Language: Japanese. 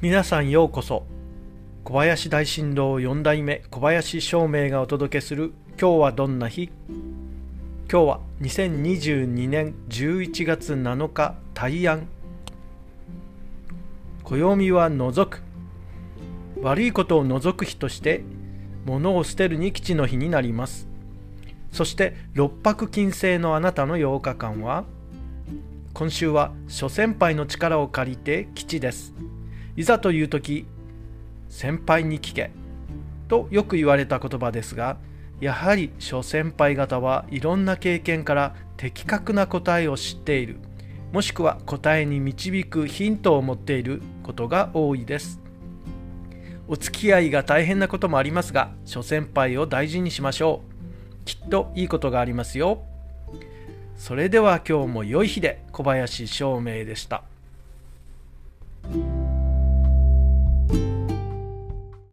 皆さんようこそ。小林大震動4代目小林照明がお届けする今日はどんな日？今日は2022年11月7日大安。暦は除く。悪いことを除く日として物を捨てるに基地の日になります。そして六白金星のあなたの8日間は今週は諸先輩の力を借りて基地です。いざという時先輩に聞けとよく言われた言葉ですがやはり諸先輩方はいろんな経験から的確な答えを知っているもしくは答えに導くヒントを持っていることが多いです。お付き合いが大変なこともありますが諸先輩を大事にしましょう。きっといいことがありますよ。それでは今日も良い日で小林照明でした。